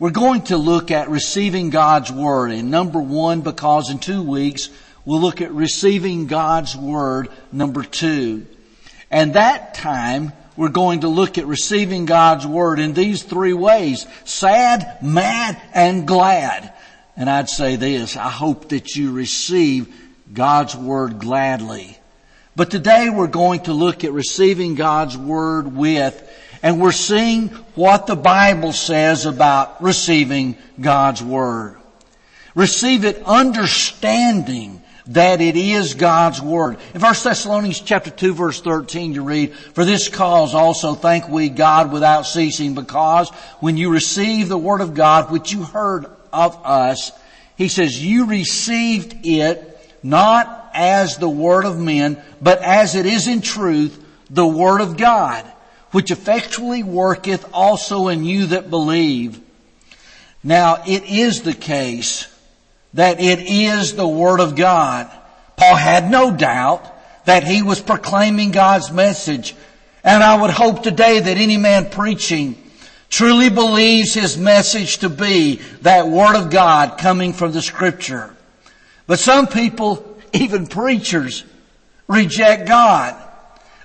We're going to look at receiving God's Word in number one because in two weeks we'll look at receiving God's Word number two. And that time we're going to look at receiving God's Word in these three ways. Sad, mad, and glad. And I'd say this, I hope that you receive God's Word gladly. But today we're going to look at receiving God's Word with and we're seeing what the Bible says about receiving God's Word. Receive it understanding that it is God's Word. In 1 Thessalonians chapter 2 verse 13 you read, For this cause also thank we God without ceasing, because when you receive the Word of God, which you heard of us, he says, you received it not as the Word of men, but as it is in truth, the Word of God which effectually worketh also in you that believe. Now it is the case that it is the Word of God. Paul had no doubt that he was proclaiming God's message. And I would hope today that any man preaching truly believes his message to be that Word of God coming from the Scripture. But some people, even preachers, reject God.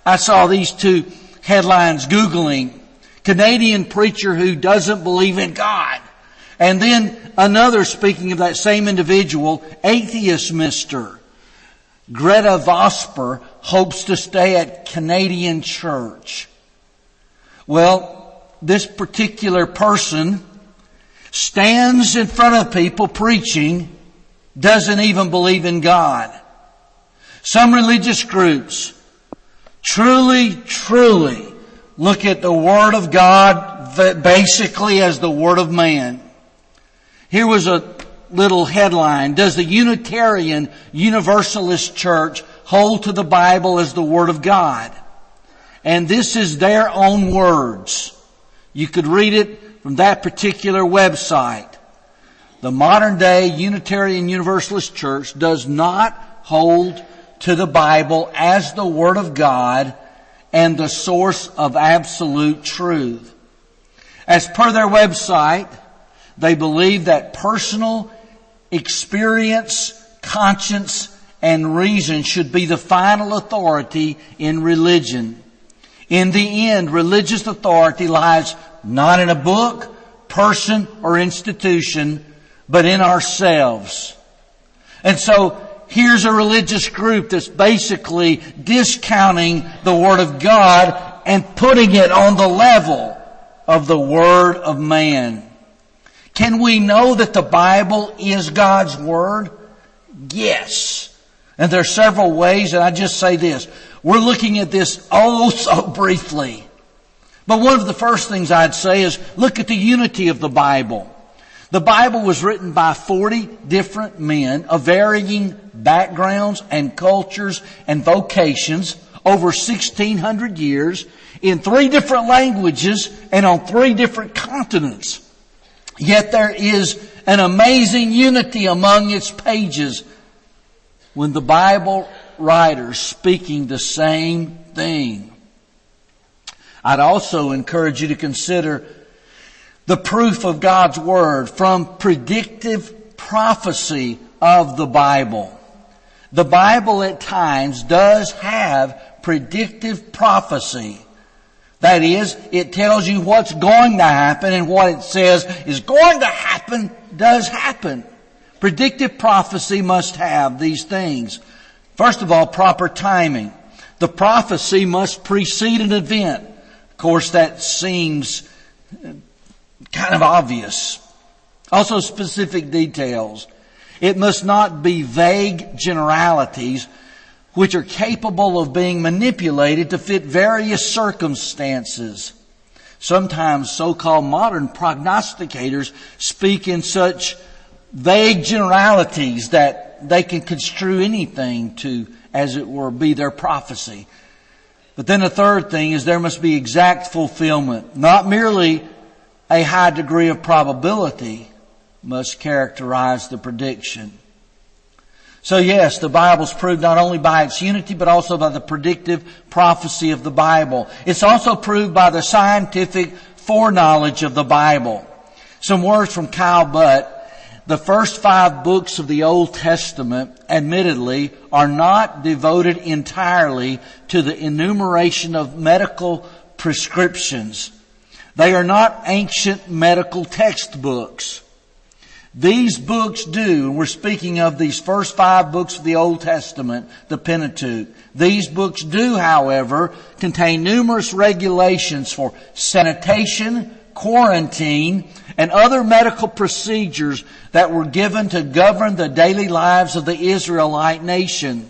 I saw these two headlines Googling Canadian preacher who doesn't believe in God. And then another, speaking of that same individual, atheist mister. Gretta Vosper hopes to stay at Canadian church. Well, this particular person stands in front of people preaching, doesn't even believe in God. Some religious groups truly, truly look at the Word of God basically as the Word of man. Here was a little headline. Does the Unitarian Universalist Church hold to the Bible as the Word of God? And this is their own words. You could read it from that particular website. The modern day Unitarian Universalist Church does not hold to the Bible as the Word of God and the source of absolute truth. As per their website, they believe that personal experience, conscience, and reason should be the final authority in religion. In the end, religious authority lies not in a book, person, or institution, but in ourselves. And so here's a religious group that's basically discounting the Word of God and putting it on the level of the Word of man. Can we know that the Bible is God's Word? Yes. And there are several ways, and I just say this. We're looking at this oh so briefly. But one of the first things I'd say is look at the unity of the Bible. The Bible was written by 40 different men of varying backgrounds and cultures and vocations over 1600 years in three different languages and on three different continents. Yet there is an amazing unity among its pages when the Bible writers speaking the same thing. I'd also encourage you to consider the proof of God's Word from predictive prophecy of the Bible. The Bible at times does have predictive prophecy. That is, it tells you what's going to happen and what it says is going to happen does happen. Predictive prophecy must have these things. First of all, proper timing. The prophecy must precede an event. Of course, that seems kind of obvious. Also specific details. It must not be vague generalities which are capable of being manipulated to fit various circumstances. Sometimes so-called modern prognosticators speak in such vague generalities that they can construe anything to, as it were, be their prophecy. But then the third thing is there must be exact fulfillment, not merely a high degree of probability must characterize the prediction. So yes, the Bible's proved not only by its unity, but also by the predictive prophecy of the Bible. It's also proved by the scientific foreknowledge of the Bible. Some words from Kyle Butt. The first five books of the Old Testament, admittedly, are not devoted entirely to the enumeration of medical prescriptions. They are not ancient medical textbooks. These books do, and we're speaking of these first five books of the Old Testament, the Pentateuch. These books do, however, contain numerous regulations for sanitation, quarantine, and other medical procedures that were given to govern the daily lives of the Israelite nation.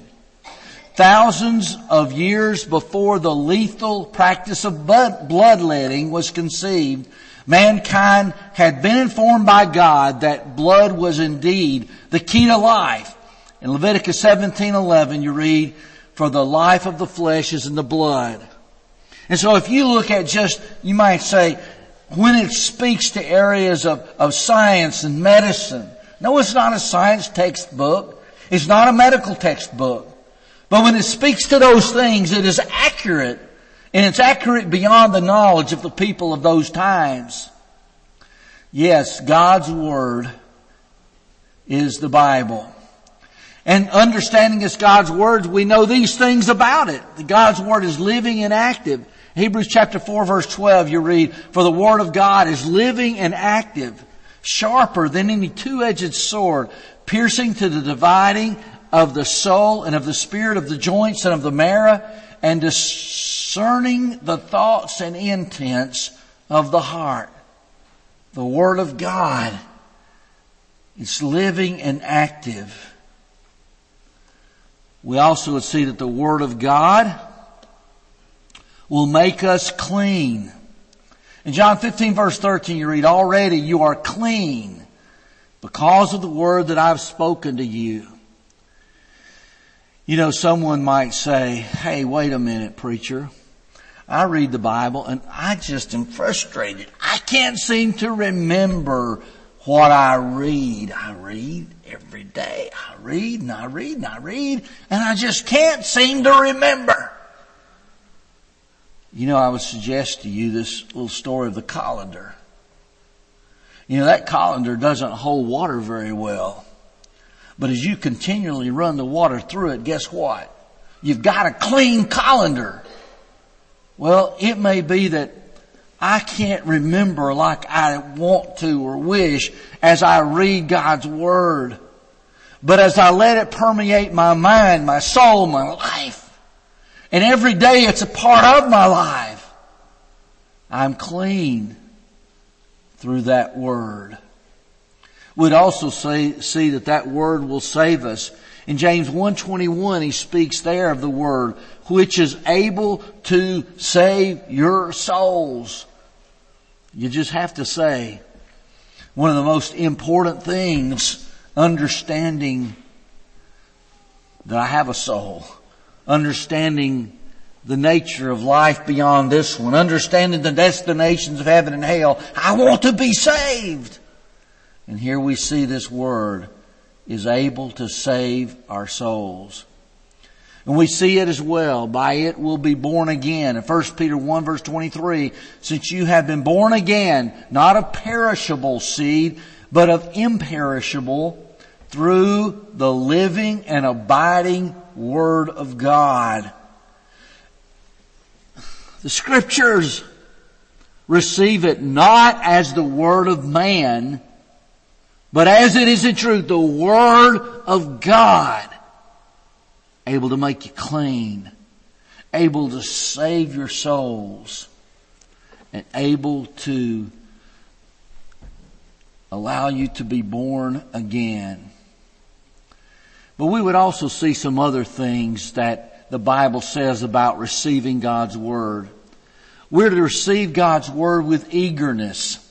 Thousands of years before the lethal practice of bloodletting was conceived, mankind had been informed by God that blood was indeed the key to life. In Leviticus 17:11 you read, "For the life of the flesh is in the blood." And so if you look at just, you might say, when it speaks to areas of, of science and medicine, no, it's not a science textbook. It's not a medical textbook. But when it speaks to those things, it is accurate and it's accurate beyond the knowledge of the people of those times. Yes, God's Word is the Bible. And understanding it's God's Word, we know these things about it. God's Word is living and active. Hebrews chapter 4 verse 12 you read, For the Word of God is living and active, sharper than any two-edged sword, piercing to the dividing of the soul and of the spirit of the joints and of the marrow, and discerning the thoughts and intents of the heart. The Word of God is living and active. We also would see that the Word of God will make us clean. In John 15 verse 13 you read, already you are clean because of the word that I've spoken to you. You know, someone might say, hey, wait a minute, preacher. I read the Bible and I just am frustrated. I can't seem to remember what I read. I read every day. I read and I read and I read and I just can't seem to remember. You know, I would suggest to you this little story of the colander. You know, that colander doesn't hold water very well. But as you continually run the water through it, guess what? You've got a clean colander. Well, it may be that I can't remember like I want to or wish as I read God's Word. But as I let it permeate my mind, my soul, my life, and every day it's a part of my life, I'm clean through that Word. We'd also say, see that that word will save us. In James 1:21 he speaks there of the word which is able to save your souls. You just have to say one of the most important things understanding that I have a soul, understanding the nature of life beyond this one, understanding the destinations of heaven and hell. I want to be saved. And here we see this word is able to save our souls. And we see it as well. By it we'll be born again. In 1 Peter 1 verse 23, since you have been born again, not of perishable seed, but of imperishable, through the living and abiding Word of God. The scriptures receive it not as the Word of man, but as it is in truth, the Word of God, able to make you clean, able to save your souls, and able to allow you to be born again. But we would also see some other things that the Bible says about receiving God's Word. We're to receive God's Word with eagerness.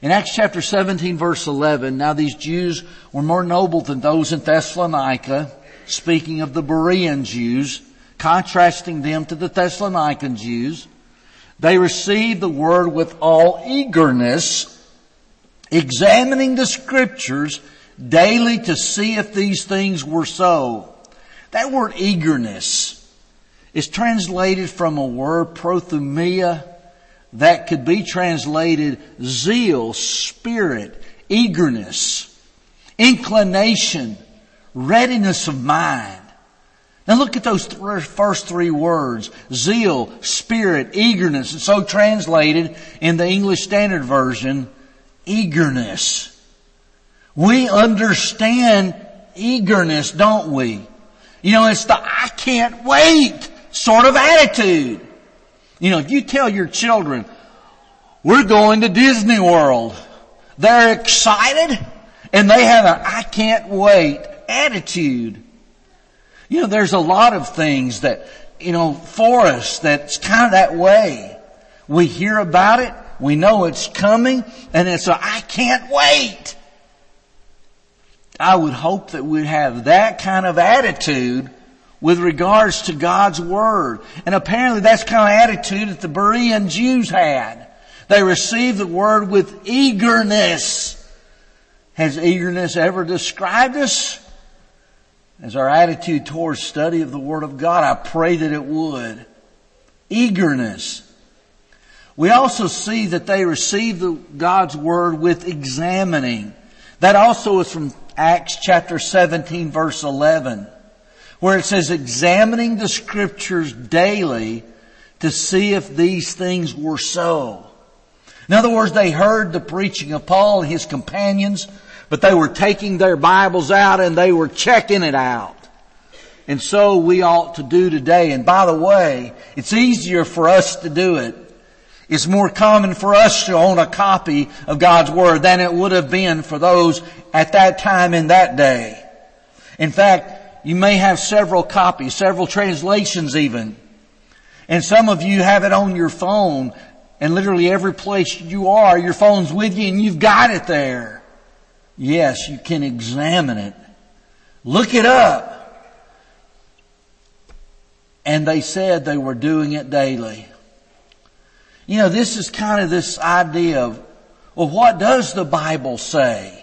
In Acts chapter 17 verse 11, now these Jews were more noble than those in Thessalonica, speaking of the Berean Jews, contrasting them to the Thessalonican Jews. They received the word with all eagerness, examining the scriptures daily to see if these things were so. That word eagerness is translated from a word prothumia that could be translated zeal, spirit, eagerness, inclination, readiness of mind. Now look at those th- first three words. Zeal, spirit, eagerness. It's so translated in the English Standard Version, eagerness. We understand eagerness, don't we? You know, it's the I can't wait sort of attitude. You know, if you tell your children, we're going to Disney World, they're excited and they have an I can't wait attitude. You know, there's a lot of things that, you know, for us that's kind of that way. We hear about it, we know it's coming, and it's a I can't wait. I would hope that we'd have that kind of attitude with regards to God's Word. And apparently that's kind of attitude that the Berean Jews had. They received the Word with eagerness. Has eagerness ever described us? As our attitude towards study of the Word of God, I pray that it would. Eagerness. We also see that they received the, God's Word with examining. That also is from Acts chapter 17 verse 11, where it says, examining the scriptures daily to see if these things were so. In other words, they heard the preaching of Paul and his companions, but they were taking their Bibles out and they were checking it out. And so we ought to do today. And by the way, it's easier for us to do it. It's more common for us to own a copy of God's Word than it would have been for those at that time in that day. In fact, you may have several copies, several translations even. And some of you have it on your phone and literally every place you are, your phone's with you and you've got it there. Yes, you can examine it. Look it up. And they said they were doing it daily. You know, this is kind of this idea of, well, what does the Bible say?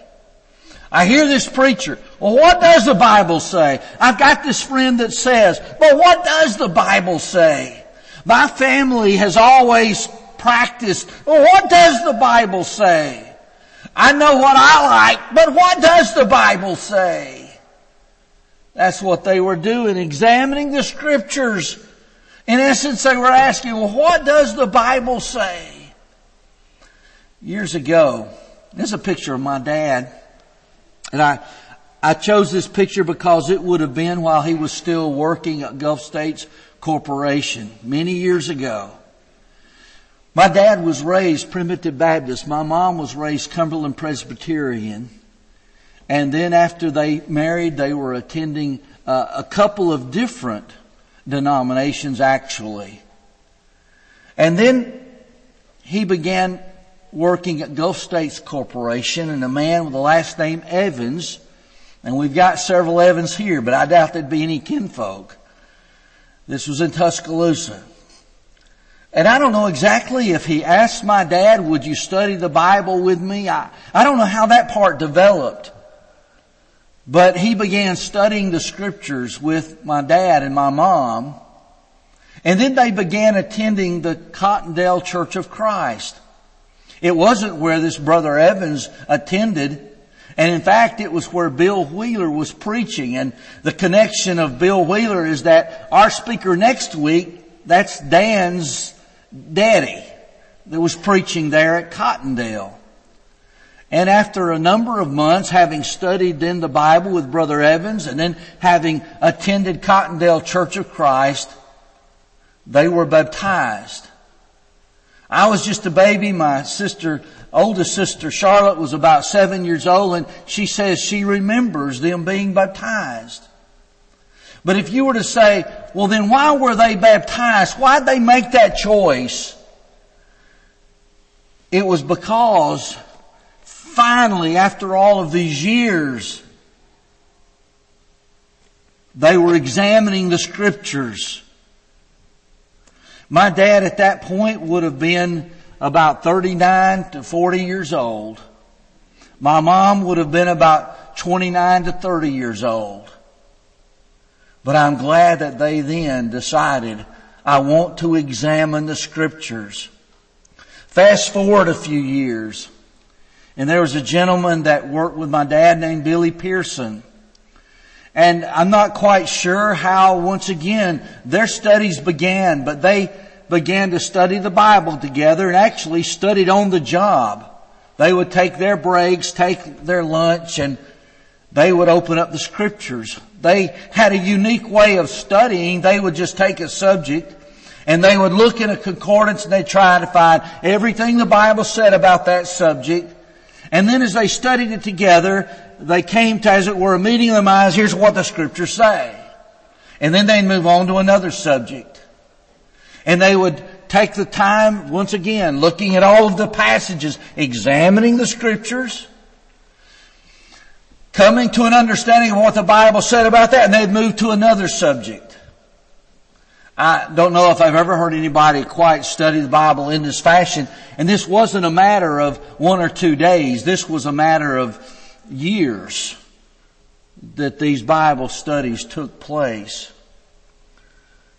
I hear this preacher. Well, what does the Bible say? I've got this friend that says, but what does the Bible say? My family has always practiced, well, what does the Bible say? I know what I like, but what does the Bible say? That's what they were doing, examining the scriptures. In essence, they were asking, well, what does the Bible say? Years ago, there's a picture of my dad. And I, I chose this picture because it would have been while he was still working at Gulf States Corporation many years ago. My dad was raised Primitive Baptist. My mom was raised Cumberland Presbyterian. And then after they married, they were attending uh, a couple of different denominations actually. And then he began working at Gulf States Corporation and a man with the last name Evans, and we've got several Evans here, but I doubt there'd be any kinfolk. This was in Tuscaloosa. And I don't know exactly if he asked my dad, would you study the Bible with me? I, I don't know how that part developed. But he began studying the scriptures with my dad and my mom. And then they began attending the Cottondale Church of Christ. It wasn't where this brother Evans attended. And in fact, it was where Bill Wheeler was preaching. And the connection of Bill Wheeler is that our speaker next week, that's Dan's daddy that was preaching there at Cottondale. And after a number of months, having studied in the Bible with Brother Evans and then having attended Cottondale Church of Christ, they were baptized. I was just a baby. My sister, oldest sister Charlotte was about seven years old and she says she remembers them being baptized. But if you were to say, well then why were they baptized? Why'd they make that choice? It was because finally, after all of these years, they were examining the scriptures. My dad at that point would have been about 39 to 40 years old. My mom would have been about 29 to 30 years old. But I'm glad that they then decided, I want to examine the scriptures. Fast forward a few years, and there was a gentleman that worked with my dad named Billy Pearson. And I'm not quite sure how, once again, their studies began, but they began to study the Bible together and actually studied on the job. They would take their breaks, take their lunch, and they would open up the scriptures. They had a unique way of studying. They would just take a subject and they would look in a concordance and they'd try to find everything the Bible said about that subject. And then as they studied it together, they came to, as it were, a meeting of the minds, here's what the scriptures say. And then they'd move on to another subject. And they would take the time, once again, looking at all of the passages, examining the scriptures, coming to an understanding of what the Bible said about that, and they'd move to another subject. I don't know if I've ever heard anybody quite study the Bible in this fashion, and this wasn't a matter of one or two days. This was a matter of years that these Bible studies took place.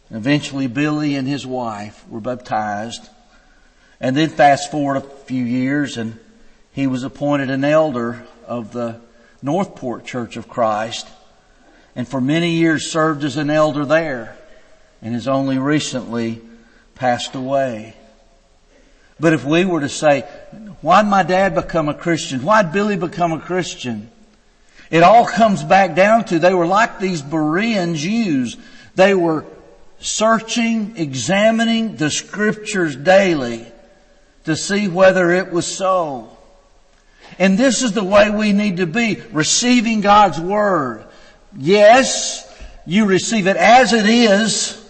Eventually Billy and his wife were baptized. And then fast forward a few years and he was appointed an elder of the Northport Church of Christ, and for many years served as an elder there, and has only recently passed away. But if we were to say, why'd my dad become a Christian? Why'd Billy become a Christian? It all comes back down to they were like these Berean Jews. They were searching, examining the scriptures daily to see whether it was so. And this is the way we need to be, receiving God's Word. Yes, you receive it as it is,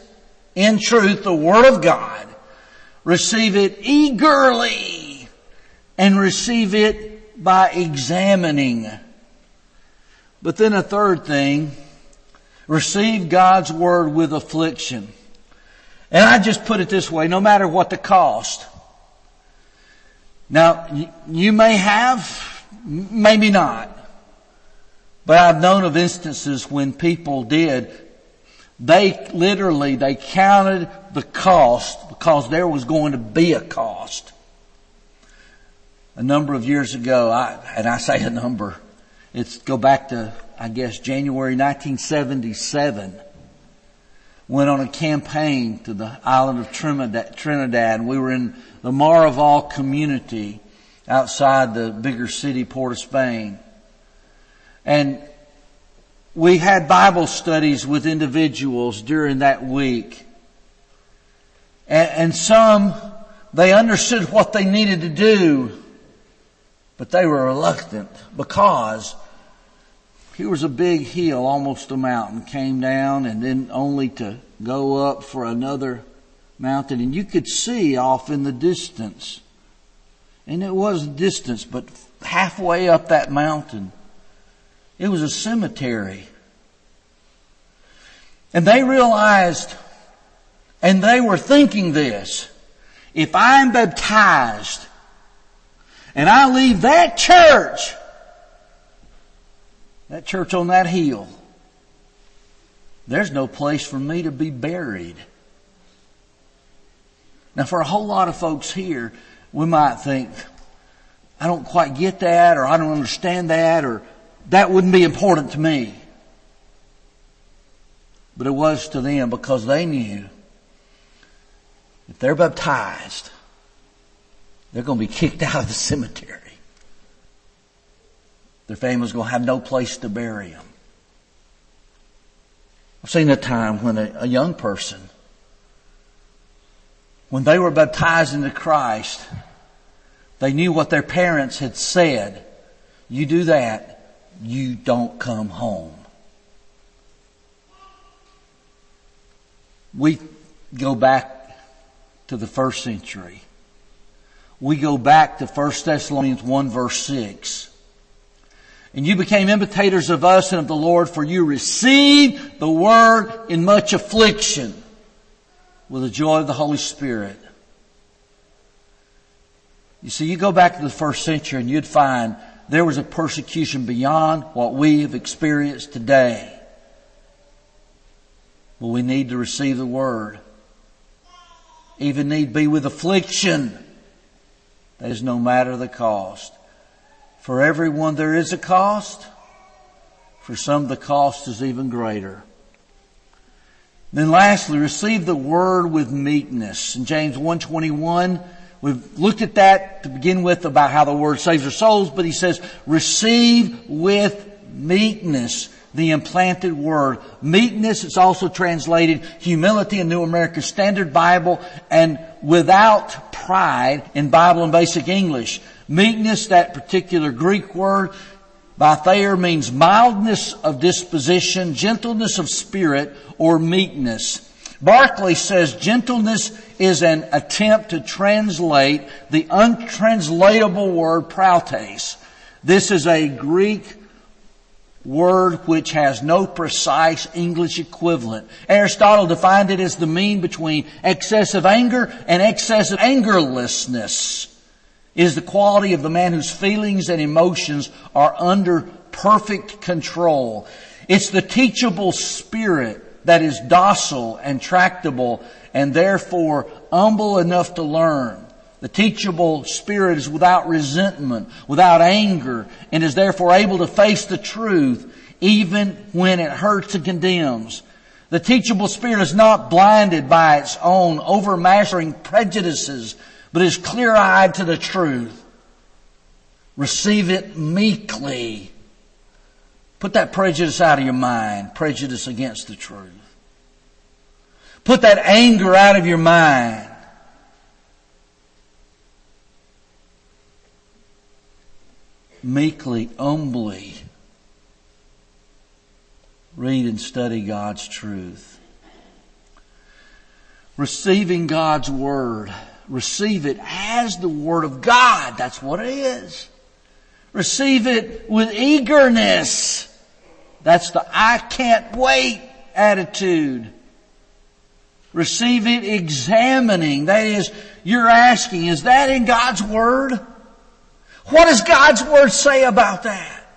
in truth, the Word of God. Receive it eagerly and receive it by examining. But then a third thing, receive God's Word with affliction. And I just put it this way, no matter what the cost. Now, you may have, maybe not. But I've known of instances when people did, they literally, they counted the cost because there was going to be a cost. A number of years ago, I, and I say a number, it's go back to, I guess, January 1977 went on a campaign to the island of Trinidad. Trinidad. We were in the Maraval community outside the bigger city, Port of Spain. And we had Bible studies with individuals during that week. And, and some, they understood what they needed to do, but they were reluctant because here was a big hill, almost a mountain, came down and then only to go up for another mountain. And you could see off in the distance. And it was distance, but halfway up that mountain, it was a cemetery. And they realized, and they were thinking this, if I'm baptized and I leave that church that church on that hill, there's no place for me to be buried. Now for a whole lot of folks here, we might think, I don't quite get that or I don't understand that or that wouldn't be important to me. But it was to them because they knew if they're baptized, they're going to be kicked out of the cemetery. Their family's going to have no place to bury them. I've seen a time when a, a young person, when they were baptized into Christ, they knew what their parents had said. You do that, you don't come home. We go back to the first century. We go back to 1 Thessalonians 1 verse 6. And you became imitators of us and of the Lord, for you received the word in much affliction with the joy of the Holy Spirit. You see, you go back to the first century and you'd find there was a persecution beyond what we have experienced today. But we need to receive the word. Even need be with affliction. That is no matter the cost. For everyone there is a cost. For some the cost is even greater. Then lastly, receive the word with meekness. In James 121, we've looked at that to begin with about how the word saves our souls, but he says, receive with meekness the implanted word. Meekness is also translated humility in New American Standard Bible and without pride in Bible in Basic English. Meekness, that particular Greek word, by Thayer means mildness of disposition, gentleness of spirit, or meekness. Barclay says gentleness is an attempt to translate the untranslatable word prautes. This is a Greek word which has no precise English equivalent. Aristotle defined it as the mean between excessive anger and excessive angerlessness is the quality of the man whose feelings and emotions are under perfect control. It's the teachable spirit that is docile and tractable and therefore humble enough to learn. The teachable spirit is without resentment, without anger, and is therefore able to face the truth even when it hurts and condemns. The teachable spirit is not blinded by its own overmastering prejudices, but is clear-eyed to the truth. Receive it meekly. Put that prejudice out of your mind, prejudice against the truth. Put that anger out of your mind. Meekly, humbly read and study God's truth. Receiving God's Word receive it as the Word of God. That's what it is. Receive it with eagerness. That's the I can't wait attitude. Receive it examining. That is, you're asking, is that in God's Word? What does God's Word say about that?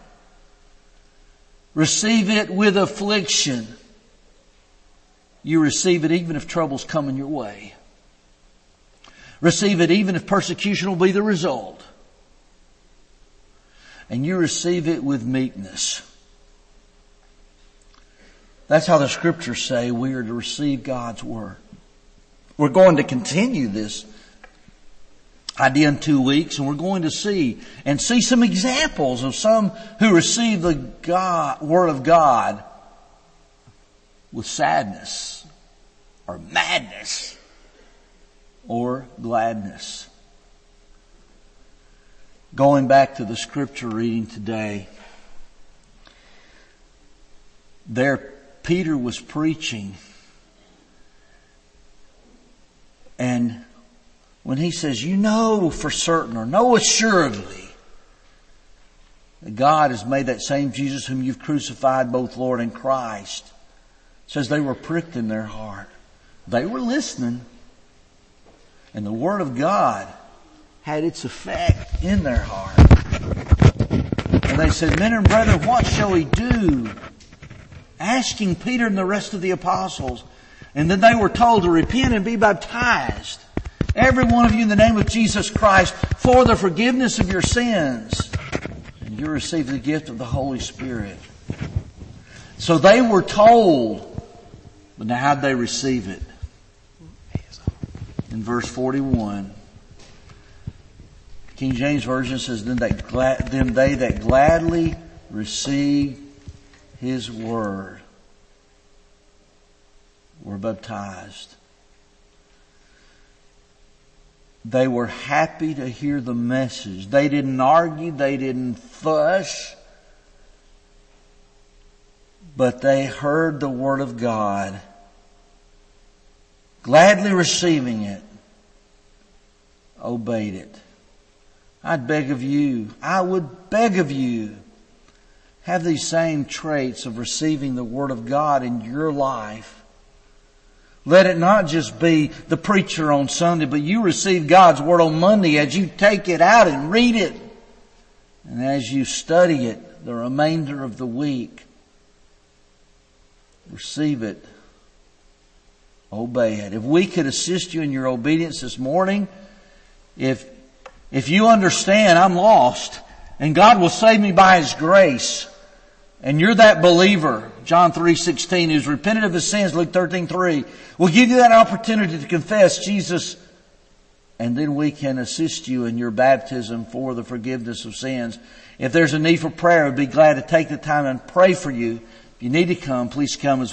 Receive it with affliction. You receive it even if trouble's coming your way. Receive it even if persecution will be the result. And you receive it with meekness. That's how the scriptures say we are to receive God's Word. We're going to continue this idea in two weeks and we're going to see and see some examples of some who receive the God, Word of God with sadness or madness or gladness. Going back to the scripture reading today, there Peter was preaching and when he says, you know for certain or know assuredly that God has made that same Jesus whom you've crucified both Lord and Christ, says they were pricked in their heart. They were listening. And the Word of God had its effect in their heart. And they said, men and brethren, what shall we do? Asking Peter and the rest of the apostles. And then they were told to repent and be baptized. Every one of you in the name of Jesus Christ for the forgiveness of your sins. And you receive the gift of the Holy Spirit. So they were told, but now how'd they receive it? In verse 41, King James Version says, then they, then they that gladly receive His word were baptized. They were happy to hear the message. They didn't argue. They didn't fuss. But they heard the Word of God, gladly receiving it, obeyed it. I'd beg of you, I would beg of you, have these same traits of receiving the Word of God in your life let it not just be the preacher on Sunday, but you receive God's Word on Monday as you take it out and read it. And as you study it the remainder of the week, receive it, obey it. If we could assist you in your obedience this morning, if if you understand I'm lost and God will save me by His grace, and you're that believer, John 3.16, who's repented of his sins, Luke 13.3, we'll give you that opportunity to confess Jesus, and then we can assist you in your baptism for the forgiveness of sins. If there's a need for prayer, I'd be glad to take the time and pray for you. If you need to come, please come as